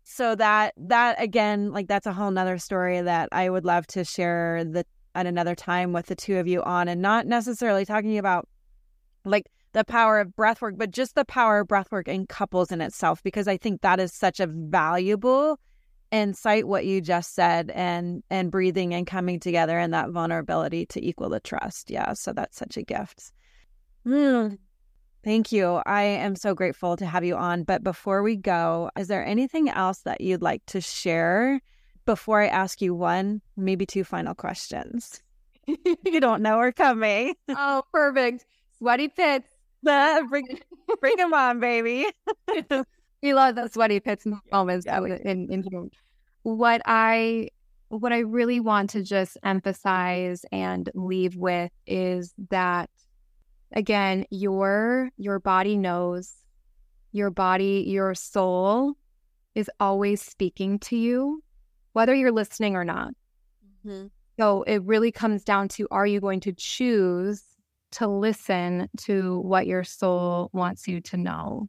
so that that again, like that's a whole nother story that I would love to share the at another time with the two of you on and not necessarily talking about like the power of breath work, but just the power of breath work in couples in itself, because I think that is such a valuable cite what you just said and and breathing and coming together and that vulnerability to equal the trust yeah so that's such a gift mm. Thank you. I am so grateful to have you on but before we go is there anything else that you'd like to share before i ask you one maybe two final questions? You don't know are coming. Oh perfect. Sweaty pits. Bring, bring them on baby. We love the sweaty pits moments yeah, in, in, in what I what I really want to just emphasize and leave with is that again, your your body knows, your body, your soul is always speaking to you, whether you're listening or not. Mm-hmm. So it really comes down to are you going to choose to listen to what your soul wants you to know?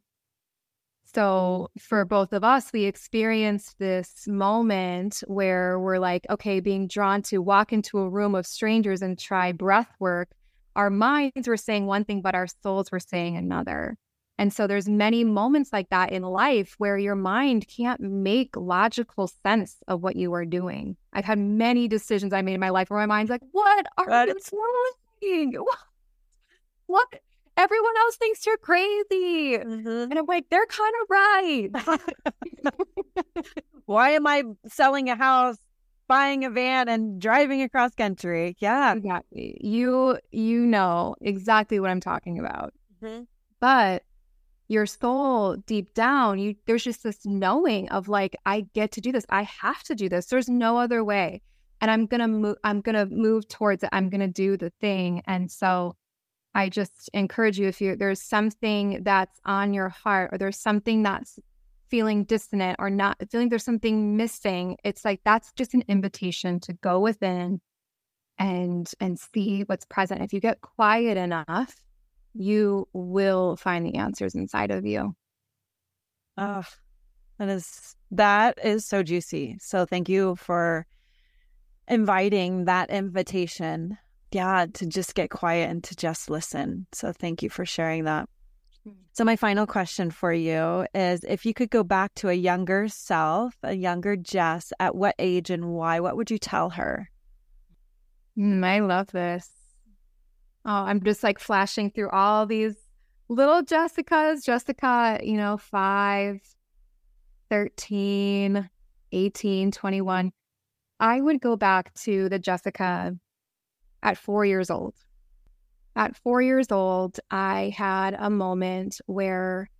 So for both of us, we experienced this moment where we're like, okay, being drawn to walk into a room of strangers and try breath work. Our minds were saying one thing, but our souls were saying another. And so there's many moments like that in life where your mind can't make logical sense of what you are doing. I've had many decisions I made in my life where my mind's like, what are you doing? What? what? everyone else thinks you're crazy. Mm-hmm. And I'm like, they're kind of right. Why am I selling a house, buying a van, and driving across country? Yeah. Exactly. You you know exactly what I'm talking about. Mm-hmm. But your soul deep down, you there's just this knowing of like, I get to do this. I have to do this. There's no other way. And I'm gonna move I'm gonna move towards it. I'm gonna do the thing. And so I just encourage you if you there's something that's on your heart or there's something that's feeling dissonant or not feeling there's something missing, it's like that's just an invitation to go within and and see what's present. If you get quiet enough, you will find the answers inside of you. Oh, that is that is so juicy. So thank you for inviting that invitation yeah, to just get quiet and to just listen. So thank you for sharing that. Hmm. So, my final question for you is if you could go back to a younger self, a younger Jess, at what age and why, what would you tell her? Mm, I love this. Oh, I'm just like flashing through all these little Jessicas. Jessica, you know, 5, 13, 18, 21. I would go back to the Jessica at four years old. At four years old, I had a moment where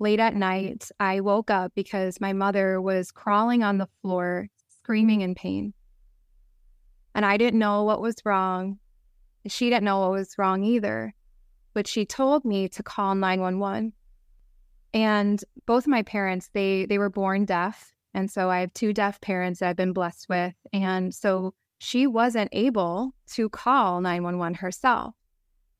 late at night, I woke up because my mother was crawling on the floor, screaming in pain. And I didn't know what was wrong. She didn't know what was wrong either. But she told me to call 911. And both my parents, they they were born deaf. And so I have two deaf parents that I've been blessed with. And so she wasn't able to call 911 herself.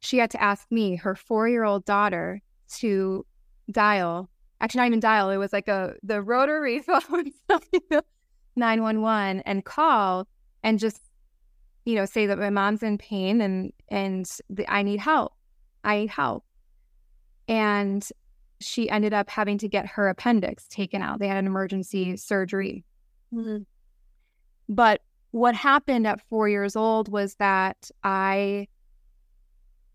She had to ask me, her four year old daughter, to dial. Actually, not even dial. It was like a the rotary phone, 911, and call and just, you know, say that my mom's in pain and and the, I need help. I need help. And she ended up having to get her appendix taken out. They had an emergency surgery. Mm-hmm. But what happened at four years old was that I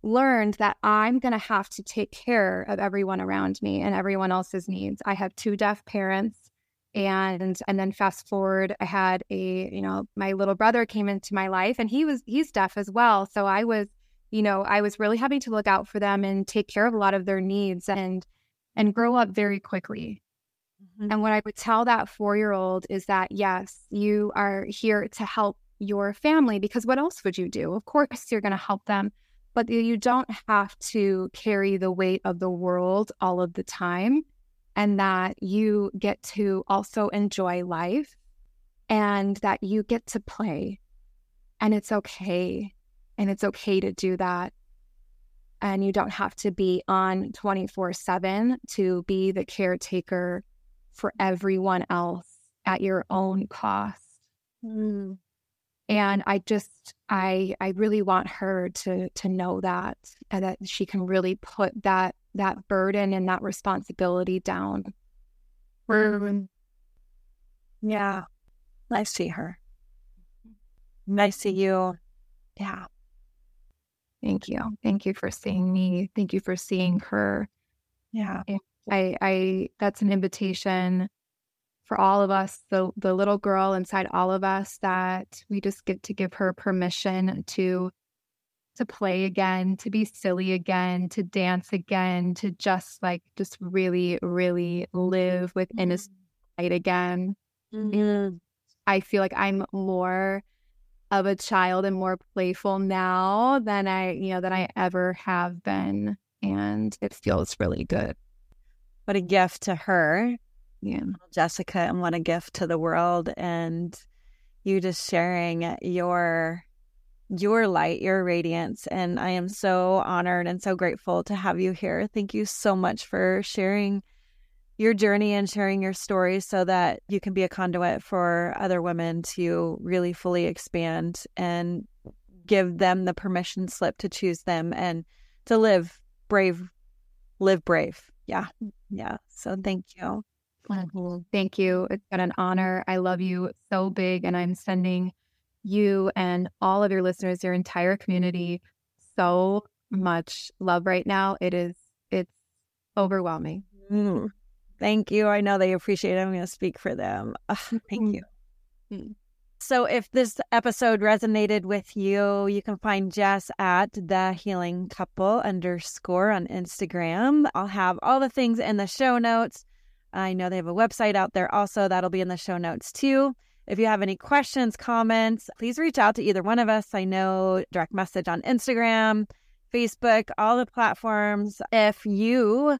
learned that I'm going to have to take care of everyone around me and everyone else's needs. I have two deaf parents, and and then fast forward i had a you know my little brother came into my life and he was he's deaf as well so i was you know i was really having to look out for them and take care of a lot of their needs and and grow up very quickly mm-hmm. and what i would tell that 4-year-old is that yes you are here to help your family because what else would you do of course you're going to help them but you don't have to carry the weight of the world all of the time and that you get to also enjoy life and that you get to play. And it's okay. And it's okay to do that. And you don't have to be on 24 7 to be the caretaker for everyone else at your own cost. Mm. And I just, I, I really want her to, to know that, and that she can really put that that burden and that responsibility down. Mm. Yeah. I see her. I see you. Yeah. Thank you. Thank you for seeing me. Thank you for seeing her. Yeah. I I that's an invitation for all of us, the the little girl inside all of us that we just get to give her permission to to play again, to be silly again, to dance again, to just like just really, really live with innocent mm-hmm. light again. Mm-hmm. I feel like I'm more of a child and more playful now than I, you know, than I ever have been. And it feels really good. What a gift to her. Yeah. Jessica, and what a gift to the world. And you just sharing your your light, your radiance. And I am so honored and so grateful to have you here. Thank you so much for sharing your journey and sharing your story so that you can be a conduit for other women to really fully expand and give them the permission slip to choose them and to live brave, live brave. Yeah. Yeah. So thank you. Thank you. It's been an honor. I love you so big. And I'm sending you and all of your listeners, your entire community, so much love right now. It is, it's overwhelming. Mm. Thank you. I know they appreciate it. I'm going to speak for them. thank you. Mm. So, if this episode resonated with you, you can find Jess at the healing couple underscore on Instagram. I'll have all the things in the show notes. I know they have a website out there also. That'll be in the show notes too. If you have any questions, comments, please reach out to either one of us. I know direct message on Instagram, Facebook, all the platforms. If you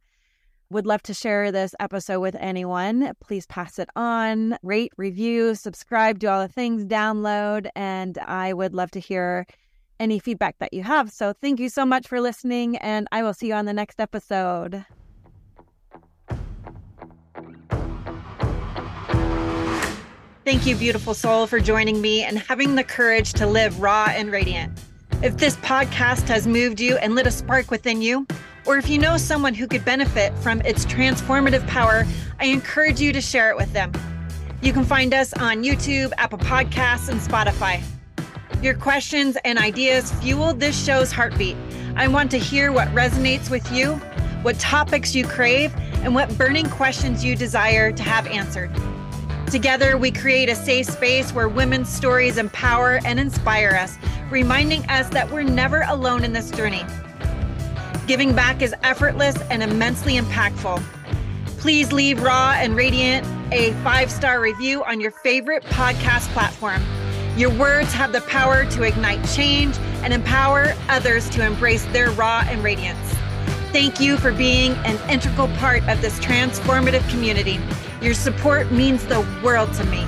would love to share this episode with anyone, please pass it on, rate, review, subscribe, do all the things, download, and I would love to hear any feedback that you have. So thank you so much for listening, and I will see you on the next episode. Thank you, beautiful soul, for joining me and having the courage to live raw and radiant. If this podcast has moved you and lit a spark within you, or if you know someone who could benefit from its transformative power, I encourage you to share it with them. You can find us on YouTube, Apple Podcasts, and Spotify. Your questions and ideas fuel this show's heartbeat. I want to hear what resonates with you, what topics you crave, and what burning questions you desire to have answered. Together, we create a safe space where women's stories empower and inspire us, reminding us that we're never alone in this journey. Giving back is effortless and immensely impactful. Please leave Raw and Radiant a five star review on your favorite podcast platform. Your words have the power to ignite change and empower others to embrace their raw and radiance. Thank you for being an integral part of this transformative community. Your support means the world to me.